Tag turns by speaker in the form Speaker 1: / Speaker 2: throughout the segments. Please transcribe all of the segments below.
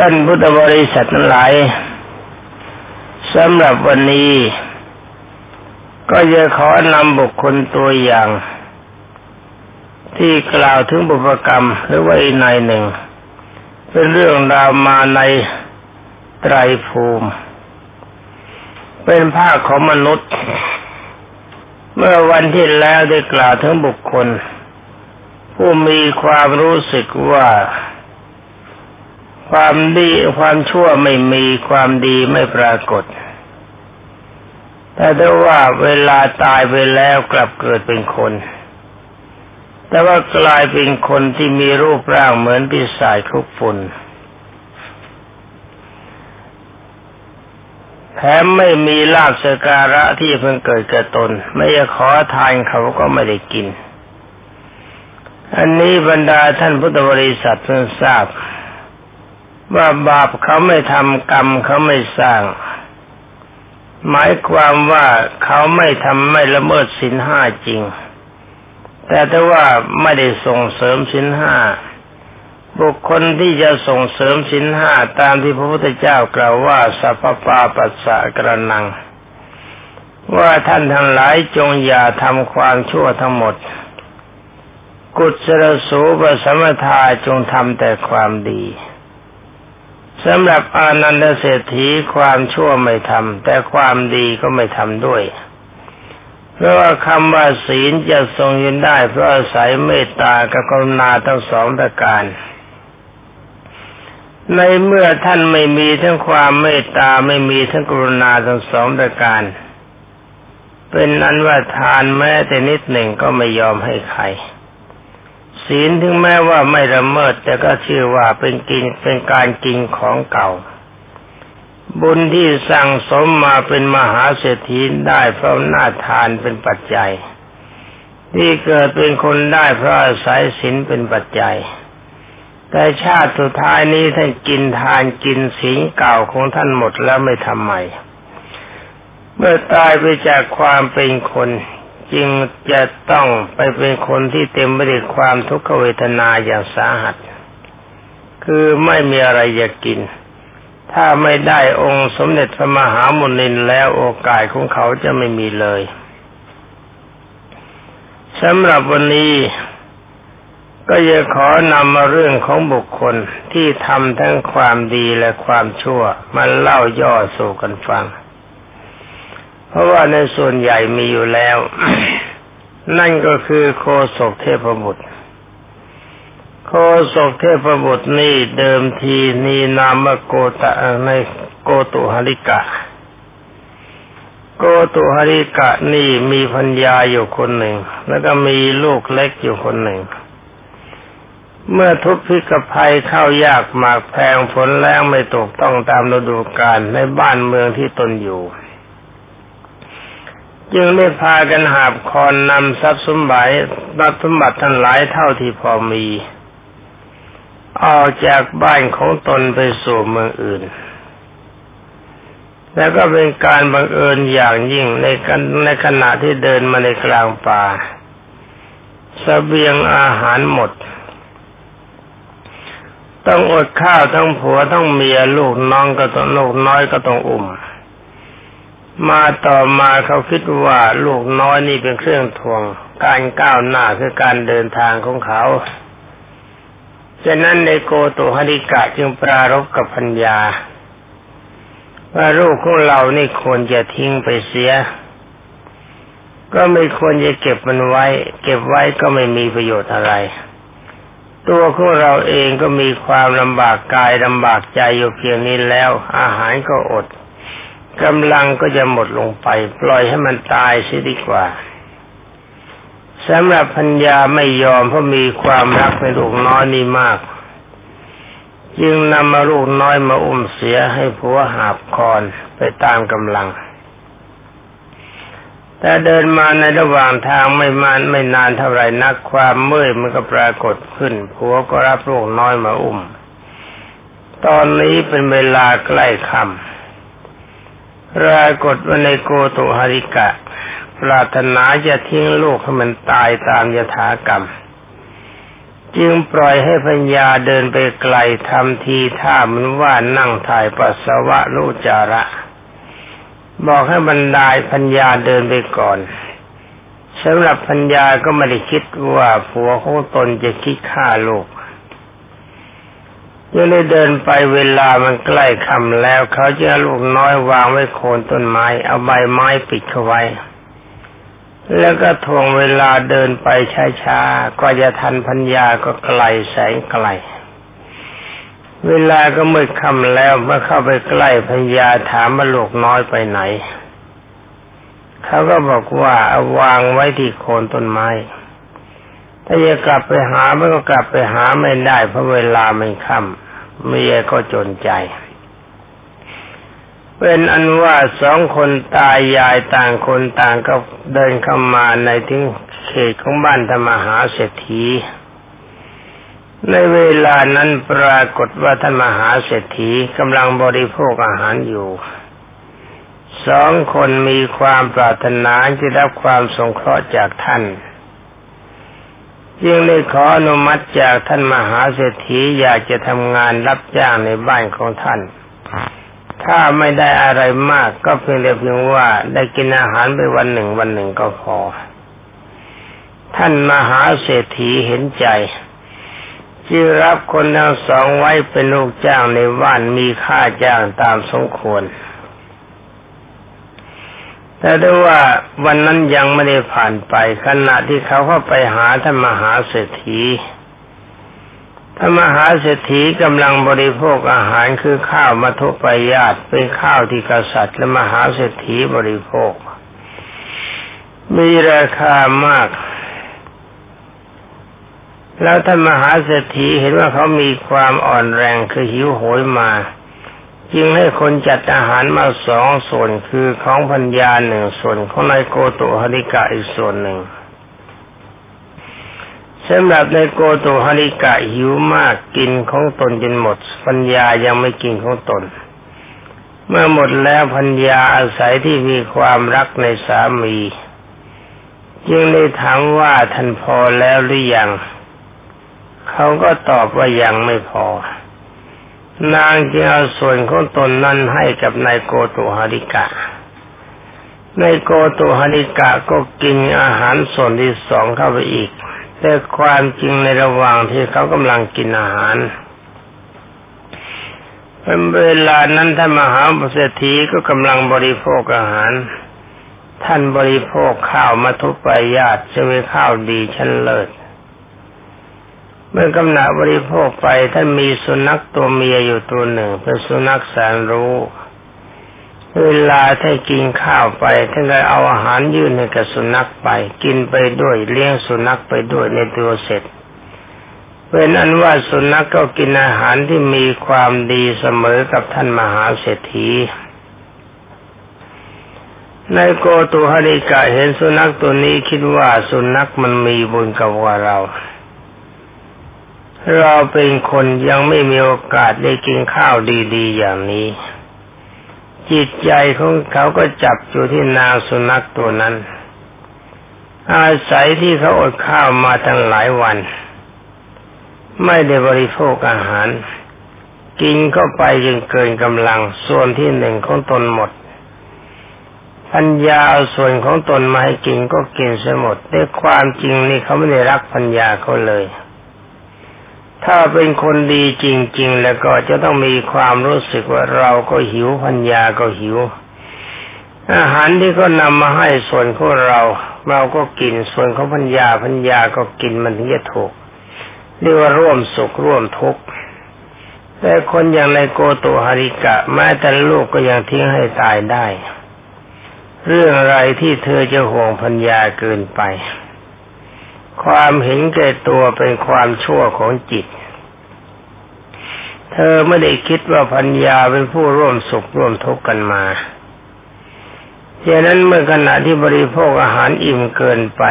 Speaker 1: ท่านพุทธบริษัททั้งหลายสำหรับวันนี้ ก็จะขอนำบุคคลตัวอย่าง ที่กล่าวถึงบุพกรรมหรือว่าอีกในหนึ่ง เป็นเรื่องราวมาในไตรภูมิ เป็นภาคของมนุษย์ เมื่อวันที่แล้วได้กล่าวถึงบุคคล ผู้มีความรู้สึกว่า ความดีความชั่วไม่มีความดีไม่ปรากฏ แต่ถ้าว่าเวลาตายไปแล้วกลับเกิดเป็นคน แต่ว่ากลายเป็นคนที่มีรูปร่างเหมือนปีศาจคุกฝุ่นแถมไม่มีลาบสการะที่เพิ่งเกิดกับตน ไม่จะขอทานเขาก็ไม่ได้กิน อันนี้บรรดาท่านพุทธบริษัทเพิ่งทราบ ว่าบาปเขาไม่ทำกรรมเขาไม่สร้าง หมายความว่าเขาไม่ทำไม่ละเมิดสินห้าจริง แต่ถ้าว่าไม่ได้ส่งเสริมสินห้าบุคคลที่จะส่งเสริมสินห้าตามที่พระพุทธเจ้ากล่าวว่าสัพปาปัสสะกระนัง ว่าท่านทั้งหลายจงอย่าทำความชั่วทั้งหมด กุศลสูปสมทาจงทำแต่ความดี สำหรับอานันตเศรษฐีความชั่วไม่ทำแต่ความดีก็ไม่ทำด้วย เพราะว่าคำว่าศีลจะทรงยืนได้ เพราะอาศัยเมตตากับกรุณาทั้งสองประการ ในเมื่อท่านไม่มีทั้งความเมตตาไม่มีทั้งกรุณาทั้งสองประการ เป็นนั้นว่าทานแม้แต่นิดหนึ่งก็ไม่ยอมให้ใคร ศีลถึงแม้ว่าไม่ละเมิด แต่ก็ชื่อว่าเป็นกินเป็นการกินของเก่า บุญที่สั่งสมมาเป็นมหาเศรษฐีได้เพราะหน้าทานเป็นปัจจัย ที่เกิดเป็นคนได้เพราะอาศัยศีลเป็นปัจจัย แต่ชาติสุดท้ายนี้ท่านกินทานกินศีลเก่าของท่านหมดแล้วไม่ทำใหม่เมื่อตายไปจากความเป็นคน จึงจะต้องไปเป็นคนที่เต็มไปด้วยความทุกขเวทนาอย่างสาหัส คือไม่มีอะไรจะกิน ถ้าไม่ได้องค์สมเด็จพระมหามุนินแล้วโอกาสของเขาจะไม่มีเลยสำหรับวันนี้ก็จะขอนำมาเรื่องของบุคคลที่ทำทั้งความดีและความชั่วมาเล่าย่อสู่กันฟัง เพราะว่าในส่วนใหญ่มีอยู่แล้ว นั่นก็คือโคศกเทพบุตร โคศกเทพบุตรนี่เดิมทีนีนามโกตะในโกตุหริกะ โกตุหริกะนี่มีพัญญาอยู่คนหนึ่ง แล้วก็มีลูกเล็กอยู่คนหนึ่ง เมื่อทุพพิกภัยเข้ายากหมากแพงฝนแรงไม่ตกต้องตามฤดูกาลในบ้านเมืองที่ตนอยู่ จึงได้พากันหาบคอนนำทรัพย์สมบัติรับสมบัติทั้งหลายเท่าที่พอมีออกจากบ้านของตนไปสู่เมืองอื่น แล้วก็เป็นการบังเอิญอย่างยิ่งในกันในขณะที่เดินมาในกลางป่าสเสบียงอาหารหมด ต้องอดข้าวทั้งผัวทั้งเมียลูกน้องก็ต้องลูกน้อยก็ต้องอุ่ม มาต่อมาเขาคิดว่าลูกน้อยนี่เป็นเครื่องทวง การก้าวหน้าคือการเดินทางของเขาฉะนั้นในโกตุหริกะจึงปรารบกับพัญญา ว่าลูกของเรานี่ควรจะทิ้งไปเสีย ก็ไม่ควรจะเก็บมันไว้ เก็บไว้ก็ไม่มีประโยชน์อะไร ตัวของเราเองก็มีความลำบากกายลำบากใจอยู่เพียงนี้แล้ว อาหารก็อด กำลังก็จะหมดลงไป ปล่อยให้มันตายเสียดีกว่าสำหรับพัญญาไม่ยอมเพราะมีความรักในลูกน้อยนี่มาก จึงนำมาลูกน้อยมาอุ้มเสียให้ผัวหาบคอนไปตามกำลัง แต่เดินมาในระหว่างทางไม่มานไม่นานเท่าไรนักความเมื่อยมันก็ปรากฏขึ้นผัวก็รับลูกน้อยมาอุ้ม ตอนนี้เป็นเวลาใกล้ค่ำ ปรากฏว่าในโกตุหริกะ ปรารถนาจะทิ้งลูกให้มันตายตามยถากรรม จึงปล่อยให้พัญญาเดินไปไกลทำทีท่ามือนว่านั่งถ่ายปัสสาวะลูจาระ บอกให้บรรดาพัญญาเดินไปก่อนสำหรับพัญญาก็ไม่ได้คิดว่าผัวของตนจะคิดฆ่าลูก ยังได้เดินไปเวลามันใกล้คำแล้ว เขาจะลูกน้อยวางไว้โคนต้นไม้ เอาใบไม้ปิดเขาไว้ แล้วก็ทวงเวลาเดินไปช้าๆก็จะทันพัญญาก็ไกลแสงไกล เวลาก็มืดค่ำแล้วเมื่อเข้าไปใกล้พัญญาถามว่าลูกน้อยไปไหน เขาก็บอกว่าเอาวางไว้ที่โคนต้นไม้ ถ้าจะกลับไปหามันก็กลับไปหาไม่ได้ เพราะเวลามันค่ำเมียก็จนใจเป็นอันว่าสองคนตายยายต่างคนต่างก็เดินเข้ามาในทิ้งเขตของบ้านธรรมหาเศรษฐี ในเวลานั้นปรากฏว่าท่านมหาเศรษฐีกำลังบริโภคอาหารอยู่สองคนมีความปรารถนาจะรับความสงเคราะห์จากท่าน จึงได้ขออนุมัติจากท่านมหาเศรษฐีอยากจะทำงานรับจ้างในบ้านของท่าน ถ้าไม่ได้อะไรมากก็เพียงแต่เพียงว่าได้กินอาหารไปวันหนึ่งวันหนึ่งก็พอ ท่านมหาเศรษฐีเห็นใจจึงรับคนทั้งสองไว้เป็นลูกจ้างในบ้านมีค่าจ้างตามสมควร แต่ด้วยว่าวันนั้นยังไม่ได้ผ่านไปขณะที่เขาเข้าไปหาท่านมหาเศรษฐีท่านมหาเศรษฐีกำลังบริโภคอาหารคือข้าวมัทุปยาตเป็นข้าวที่กษัตริย์และมหาเศรษฐีบริโภค มีราคามาก แล้วท่านมหาเศรษฐีเห็นว่าเขามีความอ่อนแรงคือหิวโหยมา จึงให้คนจัดอาหารมาสองส่วนคือของพัญญาหนึ่งส่วนของนายโกโตฮริกะอีกส่วนหนึ่งสำหรับในโกโตฮริกะหิวมากกินของตนจนหมด พัญญายังไม่กินของตน เมื่อหมดแล้วพัญญาอาศัยที่มีความรักในสามี จึงได้ถามว่าท่านพอแล้วหรือยัง เขาก็ตอบว่ายังไม่พอ นางจึงเอาส่วนของตนนั้นให้กับนายโกตุหาริกะนายโกตุหาริกะก็กินอาหารส่วนที่สองเข้าไปอีก แต่ความจริงในระหว่างที่เขากำลังกินอาหารเป็นเวลานั้นท่านมหาเศรษฐีก็กำลังบริโภคอาหาร ท่านบริโภคข้าวมาทุปไปญาตจะมีข้าวดีชั้นเลิศ เมื่อกำหนับริโภคไปท่านมีสุนัขตัวเมียอยู่ตัวหนึ่ง เป็นสุนัขแสนรู้ เวลาท่านกินข้าวไปท่านก็เอาอาหารยื่นให้กับสุนัขไป กินไปด้วยเลี้ยงสุนัขไปด้วยในตัวเสร็จเป็นอันว่าสุนัขก็กินอาหารที่มีความดีเสมอกับท่านมหาเศรษฐีในโกตุฮริกะเห็นสุนัขตัวนี้คิดว่าสุนัขมันมีบุญกับว่าเรา เราเป็นคนยังไม่มีโอกาสได้กินข้าวดีๆอย่างนี้ จิตใจของเขาก็จับอยู่ที่นางสุนัขตัวนั้น อาศัยที่เขาอดข้าวมาตั้งหลายวัน ไม่ได้บริโภคอาหาร กินเข้าไปจนเกินกำลังส่วนที่หนึ่งของตนหมดพัญญาเอาส่วนของตนมาให้กินก็กินเสียหมดด้วยความจริงนี่เขาไม่ได้รักพัญญาเขาเลย ถ้าเป็นคนดีจริง ๆ แล้วก็จะต้องมีความรู้สึกว่าเราก็หิวพัญญาก็หิว อาหารที่ก็นำมาให้ส่วนของเรา เราก็กินส่วนของพัญญาพัญญาก็กินมันถึงจะถูกเรียกว่าร่วมสุขร่วมทุกข์แต่คนอย่างในโกโตฮาริกะแม้แต่ลูกก็ยังทิ้งให้ตายได้ เรื่องอะไรที่เธอจะห่วงพัญญาเกินไป ความเห็นแก่ตัวเป็นความชั่วของจิต เธอไม่ได้คิดว่าพัญญาเป็นผู้ร่วมสุขร่วมทุกข์กันมาดังนั้นเมื่อขณะที่บริโภคอาหารอิ่มเกินไป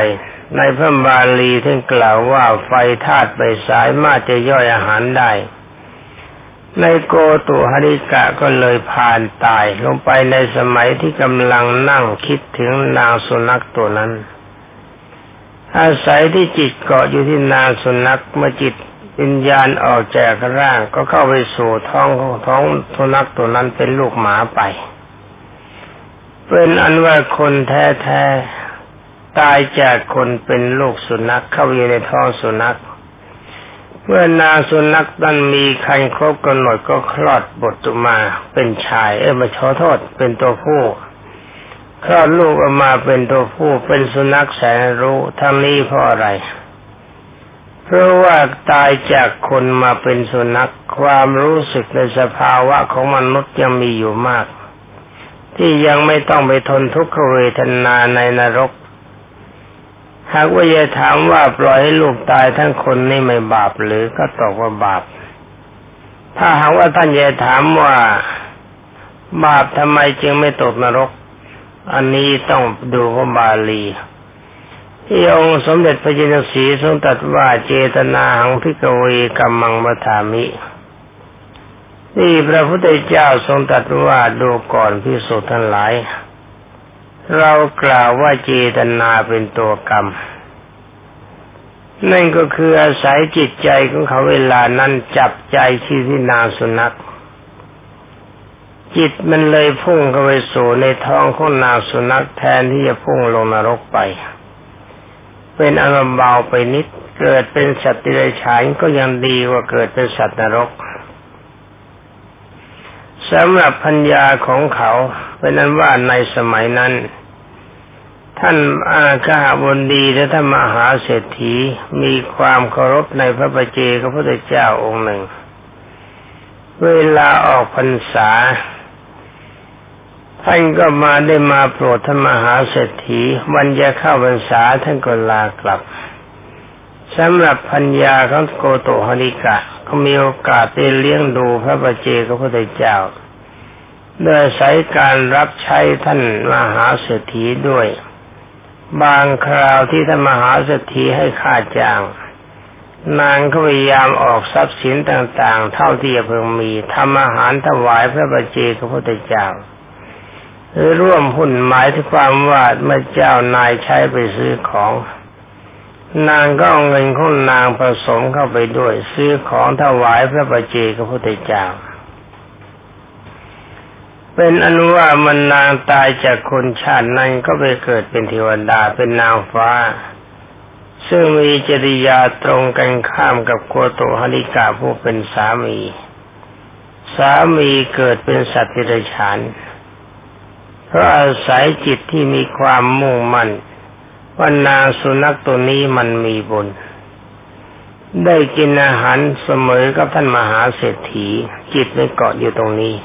Speaker 1: ในพระบาลีท่านกล่าวว่าไฟธาตุไปสายมากจะย่อยอาหารได้ ในโกตุหริกะก็เลยผ่านตายลงไปในสมัยที่กำลังนั่งคิดถึงนางสุนัขตัวนั้น อาศัยที่จิตเกาะอยู่ที่นางสุนัขเมื่อจิต วิญญาณออกจากร่างก็เข้าไปสู่ท้องของท้องสุนัขตัวนั้นเป็นลูกหมาไป เป็นอันว่าคนแท้ๆตายจากคนเป็นลูกสุนัขเข้าอยู่ในท้องสุนัขเมื่อนางสุนัขนั้นมีคันครบกำหนดก็คลอดบทออกมาเป็นชาย เอ้มาขอโทษเป็นตัวผู้คลอดลูกออกมาเป็นตัวผู้เป็นสุนัขแสนรู้ทั้งนี้เพราะอะไร เพราะว่าตายจากคนมาเป็นสุนัขความรู้สึกในสภาวะของมนุษย์ยังมีอยู่มาก ที่ยังไม่ต้องไปทนทุกขเวทนาในนรก หากว่าจะถามว่าปล่อยให้ลูกตายทั้งคนนี่ไม่บาปหรือก็ตอบว่าบาป ถ้าหากว่าท่านจะถามว่าบาปทำไมจึงไม่ตกนรก อันนี้ต้องดูว่าบาลี ที่องค์สมเด็จพระจินสีทรงตรัสว่าเจตนาหังพิกเวกัมมังมัทามิ นี่พระพุทธเจ้าทรงตรัสว่าดูก่อนพิสุทั้งหลาย เรากล่าวว่าเจตนาเป็นตัวกรรม นั่นก็คืออาศัยจิตใจของเขาเวลานั้นจับใจที่ที่นางสุนัข จิตมันเลยพุ่งเข้าไปสู่ในท้องของนางสุนัขแทนที่จะพุ่งลงนรกไป เป็นอารมณ์เบาไปนิด เกิดเป็นสัตว์ดิเรกชันก็ยังดีกว่าเกิดเป็นสัตว์นรกสำหรับพัญญาของเขาเป็นนั้นว่าในสมัยนั้น ท่านอาคาบนดีและท่านมหาเศรษฐีมีความเคารพในพระประเจกพระพุทธเจ้าองค์หนึ่ง เวลาออกพรรษา ท่านก็มาได้มาโปรดธรรมหาเศรษฐีวันจะเข้าพรรษาท่านก็ลากลับสำหรับพัญญาของโกโตฮริกะ ก็มีโอกาสได้เลี้ยงดูพระบาเจกพระพุทธเจ้าโดยใช้การรับใช้ท่านมหาเศรษฐีด้วย บางคราวที่ท่านมหาเศรษฐีให้ค่าจ้าง นางก็พยายามออกทรัพย์สินต่างๆ เท่าที่จะเพิ่งมีทำอาหารถวายพระบาเจกพระพุทธเจ้า หรือร่วมหุ้นหมายถึงความว่าเมื่อเจ้านายใช้ไปซื้อของ นางก็เอาเงินของนางผสมเข้าไปด้วย ซื้อของถวายพระประเจกับพระพุทธเจ้าเป็นอนุว่ามันนางตายจากคนชาตินั้นก็ไปเกิดเป็นเทวดาเป็นนางฟ้า ซึ่งมีจริยาตรงกันข้ามกับโคโตฮริกาผู้เป็นสามี สามีเกิดเป็นสัตว์ดิเรกชัน เพราะอาศัยจิตที่มีความมุ่งมั่นว่านางสุนัขตัวนี้มันมีบุญ ได้กินอาหารเสมอกับท่านมหาเศรษฐี จิตไม่เกาะอยู่ตรงนี้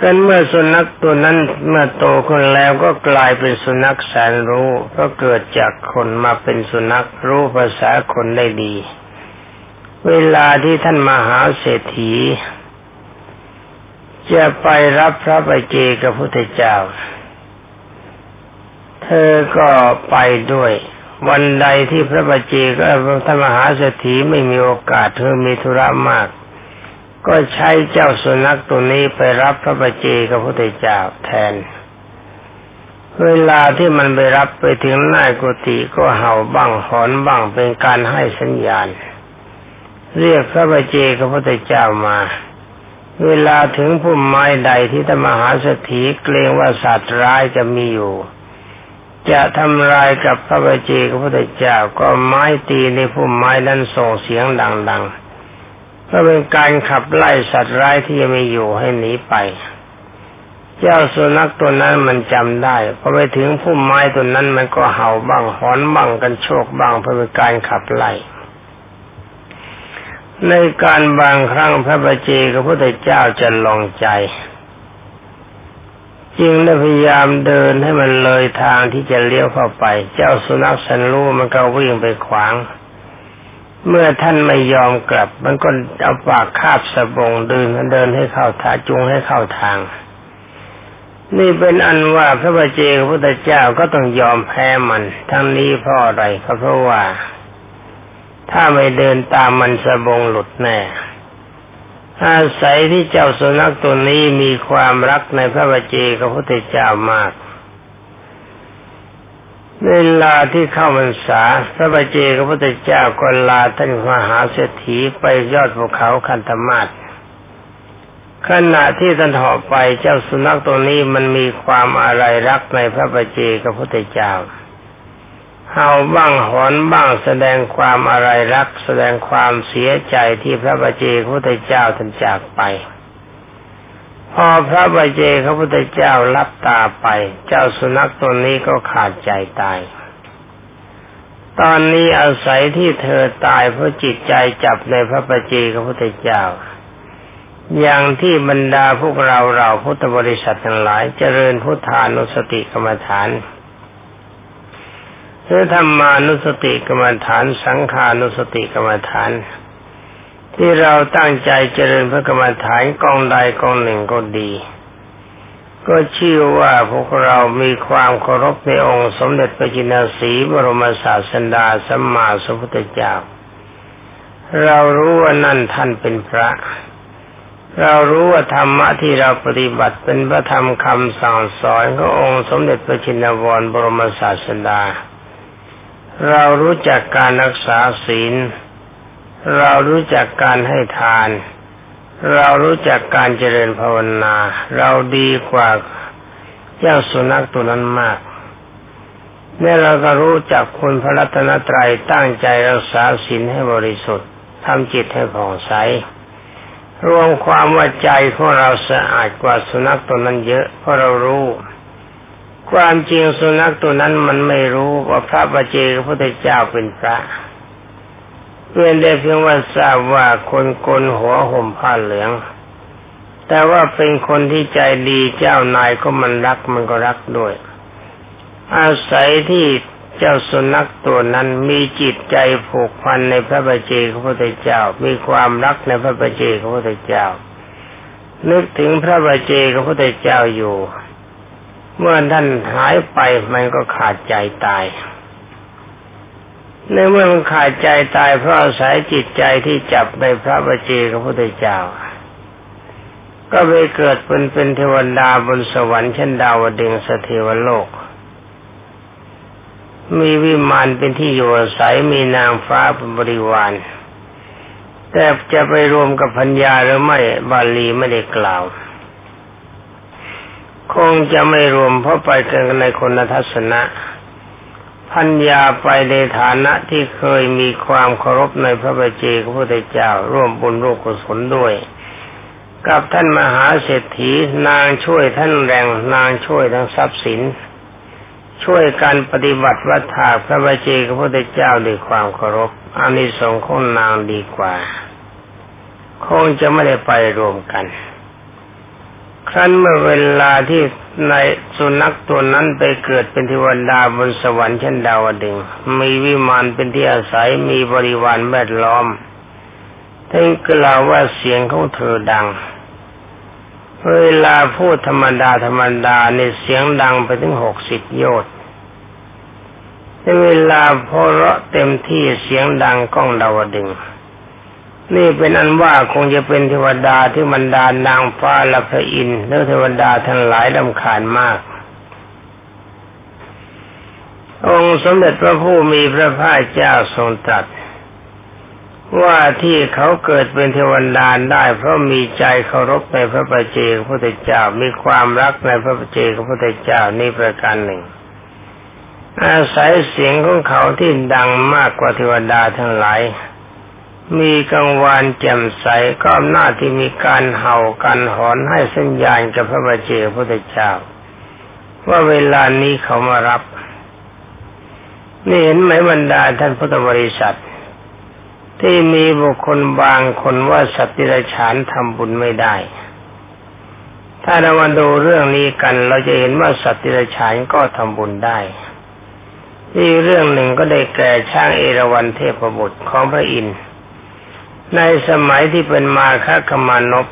Speaker 1: กันเมื่อสุนัขตัวนั้นเมื่อโตขึ้นแล้วก็กลายเป็นสุนัขแสนรู้ก็เกิดจากคนมาเป็นสุนัขรู้ภาษาคนได้ดี เวลาที่ท่านมหาเศรษฐี จะไปรับพระบัจเจกับพุทธเจ้า เธอก็ไปด้วย วันใดที่พระบัจเจก็พระมหาเศรษฐีไม่มีโอกาสเธอมีธุระมาก ก็ใช้เจ้าสุนัขตัวนี้ไปรับพระบัจเจกับพุทธเจ้าแทน เวลาที่มันไปรับไปถึงหน้ากุฏิก็เห่าบ้างหอนบ้างเป็นการให้สัญญาณ เรียกพระบัจเจกับพุทธเจ้ามา เวลาถึงพุ่มไม้ใดที่ธรรมหาสถีเกรงว่าสัตว์ร้ายจะมีอยู่ จะทำลายกับพระบาเจกพระพุทธเจ้าก็ไม้ตีในพุ่มไม้นั้นส่งเสียงดังๆเพื่อเป็นการขับไล่สัตว์ร้ายที่ยังมีอยู่ให้หนีไป เจ้าสุนัขตัวนั้นมันจำได้พอไปถึงพุ่มไม้ตัวนั้นมันก็เห่าบ้างหอนบ้างกันโชกบ้างเพื่อเป็นการขับไล่ ในการบางครั้งพระบัจเจกับพระเจ้าจะลองใจ จึงได้พยายามเดินให้มันเลยทางที่จะเลี้ยวเข้าไป เจ้าสุนัขสันรู้มันก็วิ่งไปขวาง เมื่อท่านไม่ยอมกลับ มันก็เอาปากคาบสบงเดินเดินให้เข้าทางจุงให้เข้าทาง นี่เป็นอันว่าพระบัจเจกับพระเจ้าก็ต้องยอมแพ้มัน ทั้งนี้เพราะอะไรก็เพราะว่า ถ้าไม่เดินตามมันสะบงหลุดแน่ อาศัยที่เจ้าสุนัขตัวนี้มีความรักในพระบัจเจกับพระพุทธเจ้ามาก เวลาที่เข้าพรรษาพระบเจกับพระพุทธเจ้าก็ลาท่านมหาเศรษฐีไปยอดภูเขาคันธมาศขณะที่ท่านหอบไปเจ้าสุนัขตัวนี้มันมีความอะไรรักในพระบเจกับพระพุทธเจ้า เห่าบ้างหอนบ้างแสดงความอะไรรัก แสดงความเสียใจที่พระบาเจพระพุทธเจ้าท่านจากไป พอพระบาเจพระพุทธเจ้ารับตาไป เจ้าสุนัขตัวนี้ก็ขาดใจตาย ตอนนี้อาศัยที่เธอตายเพราะจิตใจจับในพระบาเจพระพุทธเจ้า อย่างที่บรรดาพวกเราเราพุทธบริษัททั้งหลายเจริญพุทธานุสติกรรมฐาน หรือธรรมานุสติกรรมฐาน สังขานุสติกรรมฐาน ที่เราตั้งใจเจริญพระกรรมฐานกองใดกองหนึ่งก็ดี ก็เชื่อว่าพวกเรามีความเคารพในองค์สมเด็จพระจินสีบรมศาสดาสัมมาสัมพุทธเจ้าเรารู้ว่านั่นท่านเป็นพระ เรารู้ว่าธรรมะที่เราปฏิบัติเป็นพระธรรมคำสั่งสอนขององค์สมเด็จพระจินวรบรมศาสดา เรารู้จักการรักษาศีล เรารู้จักการให้ทาน เรารู้จักการเจริญภาวนา เราดีกว่าเจ้าสุนัขตัวนั้นมากเนี่ยเราก็รู้จักคุณพระรัตนตรัยตั้งใจรักษาศีลให้บริสุทธิ์ทำจิตให้ผ่องใส รวมความว่าใจของเราสะอาดกว่าสุนัขตัวนั้นเยอะเพราะเรารู้ ความจริงสุนัขตัวนั้นมันไม่รู้ว่าพระบาเจพระพุทธเจ้าเป็นพระเพียงได้เพียงว่าทราบว่าคนโกลหัวห่มผ้าเหลือง แต่ว่าเป็นคนที่ใจดีเจ้านายก็มันรักมันก็รักด้วย อาศัยที่เจ้าสุนัขตัวนั้นมีจิตใจผูกพันในพระบาเจพระพุทธเจ้า มีความรักในพระบาเจพระพุทธเจ้า นึกถึงพระบาเจพระพุทธเจ้าอยู่ เมื่อท่านหายไปมันก็ขาดใจตาย ในเมื่อมันขาดใจตายเพราะอาศัยจิตใจที่จับในพระบัจเจกพระพุทธเจ้า ก็ไปเกิดเป็นเป็นเทวดาบนสวรรค์เช่นดาวดึงสเทวโลก มีวิมานเป็นที่อยู่อาศัยมีนางฟ้าเป็นบริวาร แต่จะไปรวมกับพัญญาหรือไม่บาลีไม่ได้กล่าว คงจะไม่รวมเพราะไปกันในคนทัศนะพัญญาไปในฐานะที่เคยมีความเคารพในพระบาเจพระพุทธเจ้า ร่วมบุญร่วมกุศลด้วย กับท่านมหาเศรษฐีนางช่วยท่านแรงนางช่วยทั้งทรัพย์สิน ช่วยการปฏิบัติวัฏฏาพระบาเจพระพุทธเจ้าด้วยความเคารพอานิสงส์ของนางดีกว่า คงจะไม่ได้ไปรวมกัน ครั้นเมื่อเวลาที่ในสุนัขตัวนั้นไปเกิดเป็นเทวดาบนสวรรค์ชั้นดาวดึง มีวิมานเป็นที่อาศัยมีบริวารแวดล้อมท่านกล่าวว่าเสียงของเธอดัง เวลาพูดธรรมดาธรรมดาในเสียงดังไปถึงหกสิบโยชน์ในเวลาพอเราะเต็มที่เสียงดังก้องดาวดึง นี่เป็นอันว่าคงจะเป็นเทวดาที่มันดานนางฟ้าและพระอินทร์และเทวดาทั้งหลายลำคาญมาก องค์สมเด็จพระผู้มีพระภาคเจ้าทรงตรัสว่าที่เขาเกิดเป็นเทวดาได้เพราะมีใจเคารพในพระประเจกพระพุทธเจ้ามีความรักในพระประเจกพระพุทธเจ้านี่ประการหนึ่ง อาศัยเสียงของเขาที่ดังมากกว่าเทวดาทั้งหลาย มีกังวานแจ่มใสก็อำนาจที่มีการเห่ากันหอนให้สัญญาณกับพระบาเจพระเจ้า ว่าเวลานี้เขามารับ นี่เห็นไหมบรรดาท่านพุทธบริษัท ที่มีบุคคลบางคนว่าสัตว์ดิรฉานทำบุญไม่ได้ ถ้าเรามาดูเรื่องนี้กัน เราจะเห็นว่าสัตว์ดิรฉานก็ทำบุญได้อีกเรื่องหนึ่งก็ได้แก่ช้างเอราวัณเทพบุตรของพระอินทร์ ในสมัยที่เป็นมาคคมานพ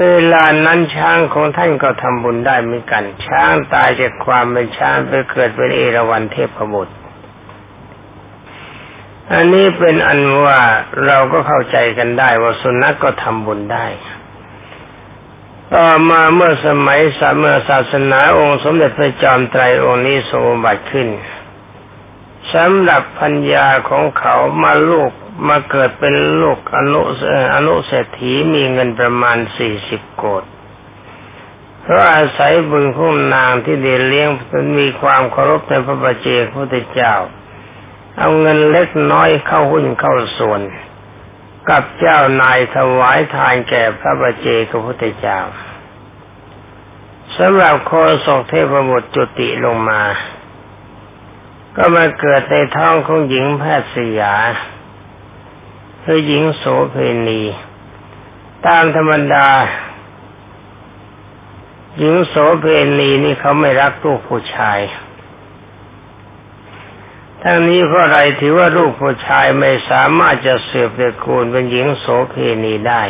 Speaker 1: เวลานั้นช้างของท่านก็ทำบุญได้เหมือนกัน ช้างตายจากความเป็นช้างไปเกิดเป็นเอราวัณเทพบุตร อันนี้เป็นอันว่าเราก็เข้าใจกันได้ว่าสุนัขกก็ทำบุญได้ ต่อมาเมื่อสมัยสามเมื่อศาสนาองค์สมเด็จพระจอมไตรองค์นี้ทรงบัติขึ้นสำหรับพัญญาของเขามาลูก มาเกิดเป็นลูกอนุอนุเศรษฐีมีเงินประมาณสี่สิบโกดเพราะอาศัยบุญคุ้มนางที่เดียเลี้ยงมีความเคารพในพระบัจเจกพระเจ้า เอาเงินเล็กน้อยเข้าหุ้นเข้าส่วน กับเจ้านายถวายทานแก่พระบัจเจกพระพุทธเจ้าสำหรับโคศกเทพบุตรจุติลงมา ก็มาเกิดในท้องของหญิงแพทย์สยา คือหญิงโสเพณีตามธรรมดา หญิงโสเพณีนี่เขาไม่รักลูกผู้ชายทั้งนี้เพราะอะไรถือว่าลูกผู้ชายไม่สามารถจะเสืบตระกูลเป็นหญิงโสเพณีได้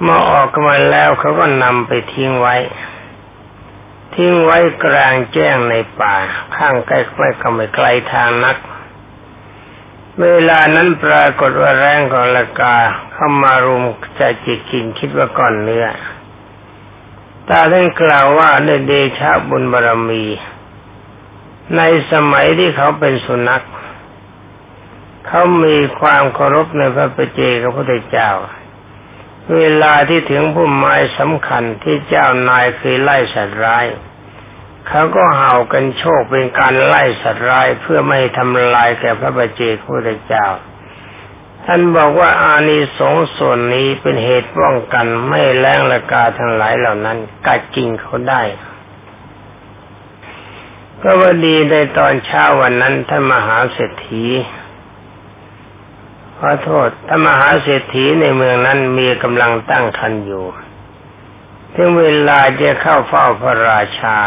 Speaker 1: เมื่อออกมาแล้วเขาก็นำไปทิ้งไว้ ทิ้งไว้กลางแจ้งในป่า ข้างใกล้ไม่ก็ไม่ไกลทางนัก เวลานั้นปรากฏว่าแรงของละกาเข้ามารุมใจจิกกินคิดว่าก่อนเนื้อตาท่านกล่าวว่าในเดชะบุญบารมี ในสมัยที่เขาเป็นสุนัข เขามีความเคารพในพระปเจกับพระพุทเจ้า เวลาที่ถึงพุ่มไม้สำคัญที่เจ้านายเคยไล่สัตว์ร้าย เขาก็เห่ากันโชคเป็นการไล่สัตว์ร้ายเพื่อไม่ทำลายแก่พระบัจเจกพระเจ้า ท่านบอกว่าอานิสงส์ส่วนนี้เป็นเหตุป้องกันไม่แรงละกาทั้งหลายเหล่านั้นกัดกินเขาได้ก็ว่าดีในตอนเช้าวันนั้นท่านมหาเศรษฐีขอโทษถ้านมหาเศรษฐีในเมืองนั้นมีกำลังตั้งคันอยู่ ถึงเวลาจะเข้าเฝ้าพระราชา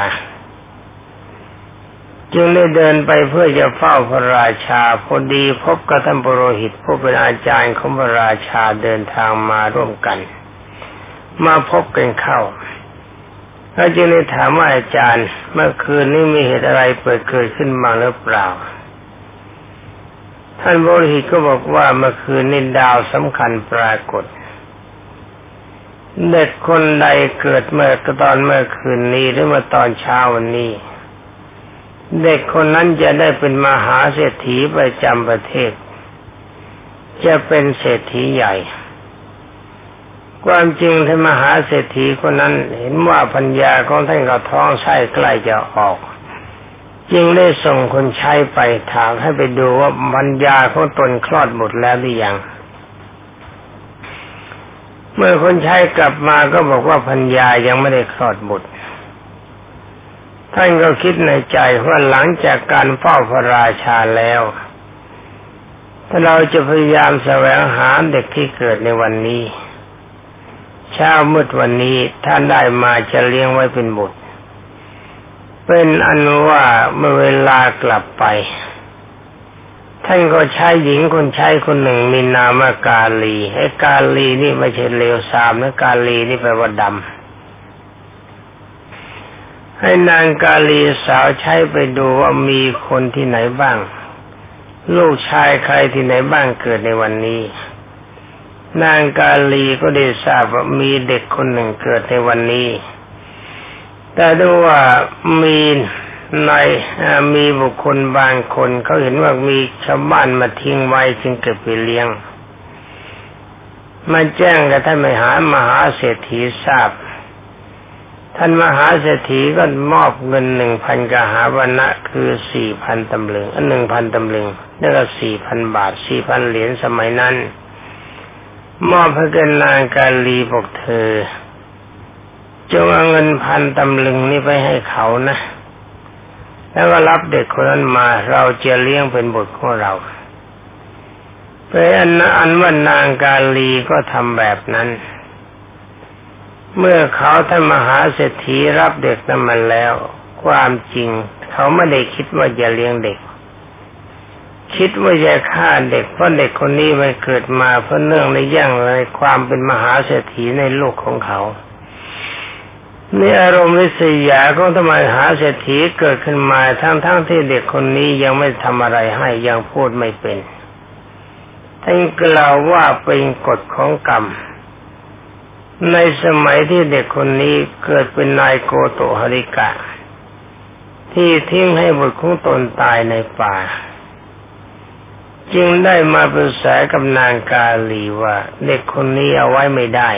Speaker 1: จึงได้เดินไปเพื่อจะเฝ้าพระราชาพอดีพบกับท่านปรหิตผู้เป็นอาจารย์ของพระราชาเดินทางมาร่วมกัน มาพบกันเข้าแล้วจึงได้ถามว่าอาจารย์ เมื่อคืนนี้มีเหตุอะไรเปิดเกิดขึ้นมาหรือเปล่า ท่านบริหิตก็บอกว่าเมื่อคืนนี้ดาวสำคัญปรากฏเด็กคนใดเกิดเมื่อตอนเมื่อคืนนี้หรือเมื่อตอนเช้าวันนี้ เด็กคนนั้นจะได้เป็นมหาเศรษฐีประจำประเทศ จะเป็นเศรษฐีใหญ่ ความจริงท่านมหาเศรษฐีคนนั้นเห็นว่าพัญญาของท่านกับท้องไส้ใกล้จะออก จึงได้ส่งคนใช้ไปถามให้ไปดูว่าบรรยาของตนคลอดหมดแล้วหรือยังเมื่อคนใช้กลับมาก็บอกว่าพัญญายังไม่ได้คลอดบุตร ท่านก็คิดในใจว่าหลังจากการเฝ้าพระราชาแล้วถ้าเราจะพยายามแสวงหาเด็กที่เกิดในวันนี้ เช้ามืดวันนี้ท่านได้มาจะเลี้ยงไว้เป็นบุตร เป็นอันว่าเมื่อเวลากลับไป ท่านก็ใช้หญิงคนใช้คนหนึ่งมีนามกาลีไอ้กาลีนี่ไม่ใช่เลวสามนะกาลีนี่แปลว่าดำ ให้นางกาลีสาวใช้ไปดูว่ามีคนที่ไหนบ้าง ลูกชายใครที่ไหนบ้างเกิดในวันนี้ นางกาลีก็ได้ทราบว่ามีเด็กคนหนึ่งเกิดในวันนี้ แต่ดูว่ามีในมีบุคคลบางคนเขาเห็นว่ามีชาวบ้านมาทิ้งไว้จึงเก็บไปเลี้ยงมาแจ้งกับท่านมหามหาเศรษฐีทราบ ท่านมหาเศรษฐีก็มอบเงินหนึ่งพันกหาวันนะคือสี่พันตำลึงอันหนึ่งพันตำลึงนี่ก็สี่พันบาทสี่พันเหรียญสมัยนั้น มอบให้กันนางกาลีบอกเธอจงเอาเงินพันตำลึงนี้ไปให้เขานะ แล้วก็รับเด็กคนนั้นมาเราจะเลี้ยงเป็นบุตรของเราไปอันอันว่านางกาลีก็ทำแบบนั้น เมื่อเขาท่านมหาเศรษฐีรับเด็กนั้นมาแล้ว ความจริง เขาไม่ได้คิดว่าจะเลี้ยงเด็ก คิดว่าจะฆ่าเด็กเพราะเด็กคนนี้มันเกิดมาเพราะเนื่องในย่างในความเป็นมหาเศรษฐีในโลกของเขานี่อารมณ์วิสยาของทำไมหาเศรษฐีเกิดขึ้นมาทั้งๆทที่เด็กคนนี้ยังไม่ทำอะไรให้ยังพูดไม่เป็นท่านกล่าวว่าเป็นกฎของกรรม ในสมัยที่เด็กคนนี้เกิดเป็นนายโกโตฮาริกะ ที่ทิ้งให้บุตรของตนตายในป่า จึงได้มาปรึกษากับนางกาลีว่า เด็กคนนี้เอาไว้ไม่ได้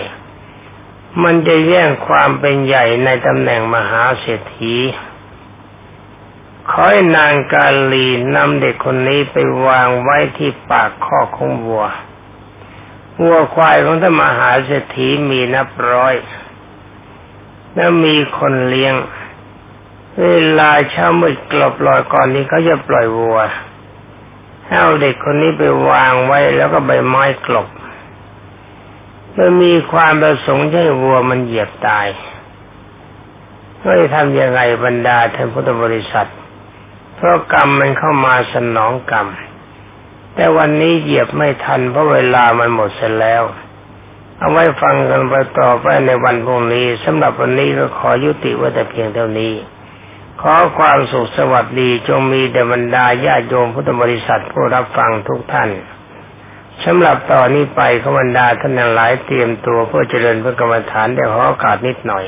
Speaker 1: มันจะแย่งความเป็นใหญ่ในตำแหน่งมหาเศรษฐีขอให้นางกาลีนำเด็กคนนี้ไปวางไว้ที่ปากข้อของวัว วัวควายของท่านมหาเศรษฐีมีนับร้อย แล้วมีคนเลี้ยง เวลาเช้ามืดกลบลอยก่อนนี้เขาจะปล่อยวัวเอาเด็กคนนี้ไปวางไว้แล้วก็ใบไม้กลบมันมีความประสงค์ให้วัวมันเหยียบตายไม่ทำยังไงบรรดาท่านพุทธบริษัท เพราะกรรมมันเข้ามาสนองกรรม แต่วันนี้เหยียบไม่ทันเพราะเวลามันหมดเสียแล้ว เอาไว้ฟังกันไปต่อไปในวันพรุ่งนี้สำหรับวันนี้ก็ขอยุติไว้แต่เพียงเท่านี้ ขอความสุขสวัสดีจงมีแด่บรรดาญาโยมพุทธบริษัทผู้รับฟังทุกท่านสำหรับต่อนนี้ไปขบรรดาท่านหลายเตรียมตัวเพื่อเจริญพระกรรมฐานได้ขอโอกาสนิดหน่อย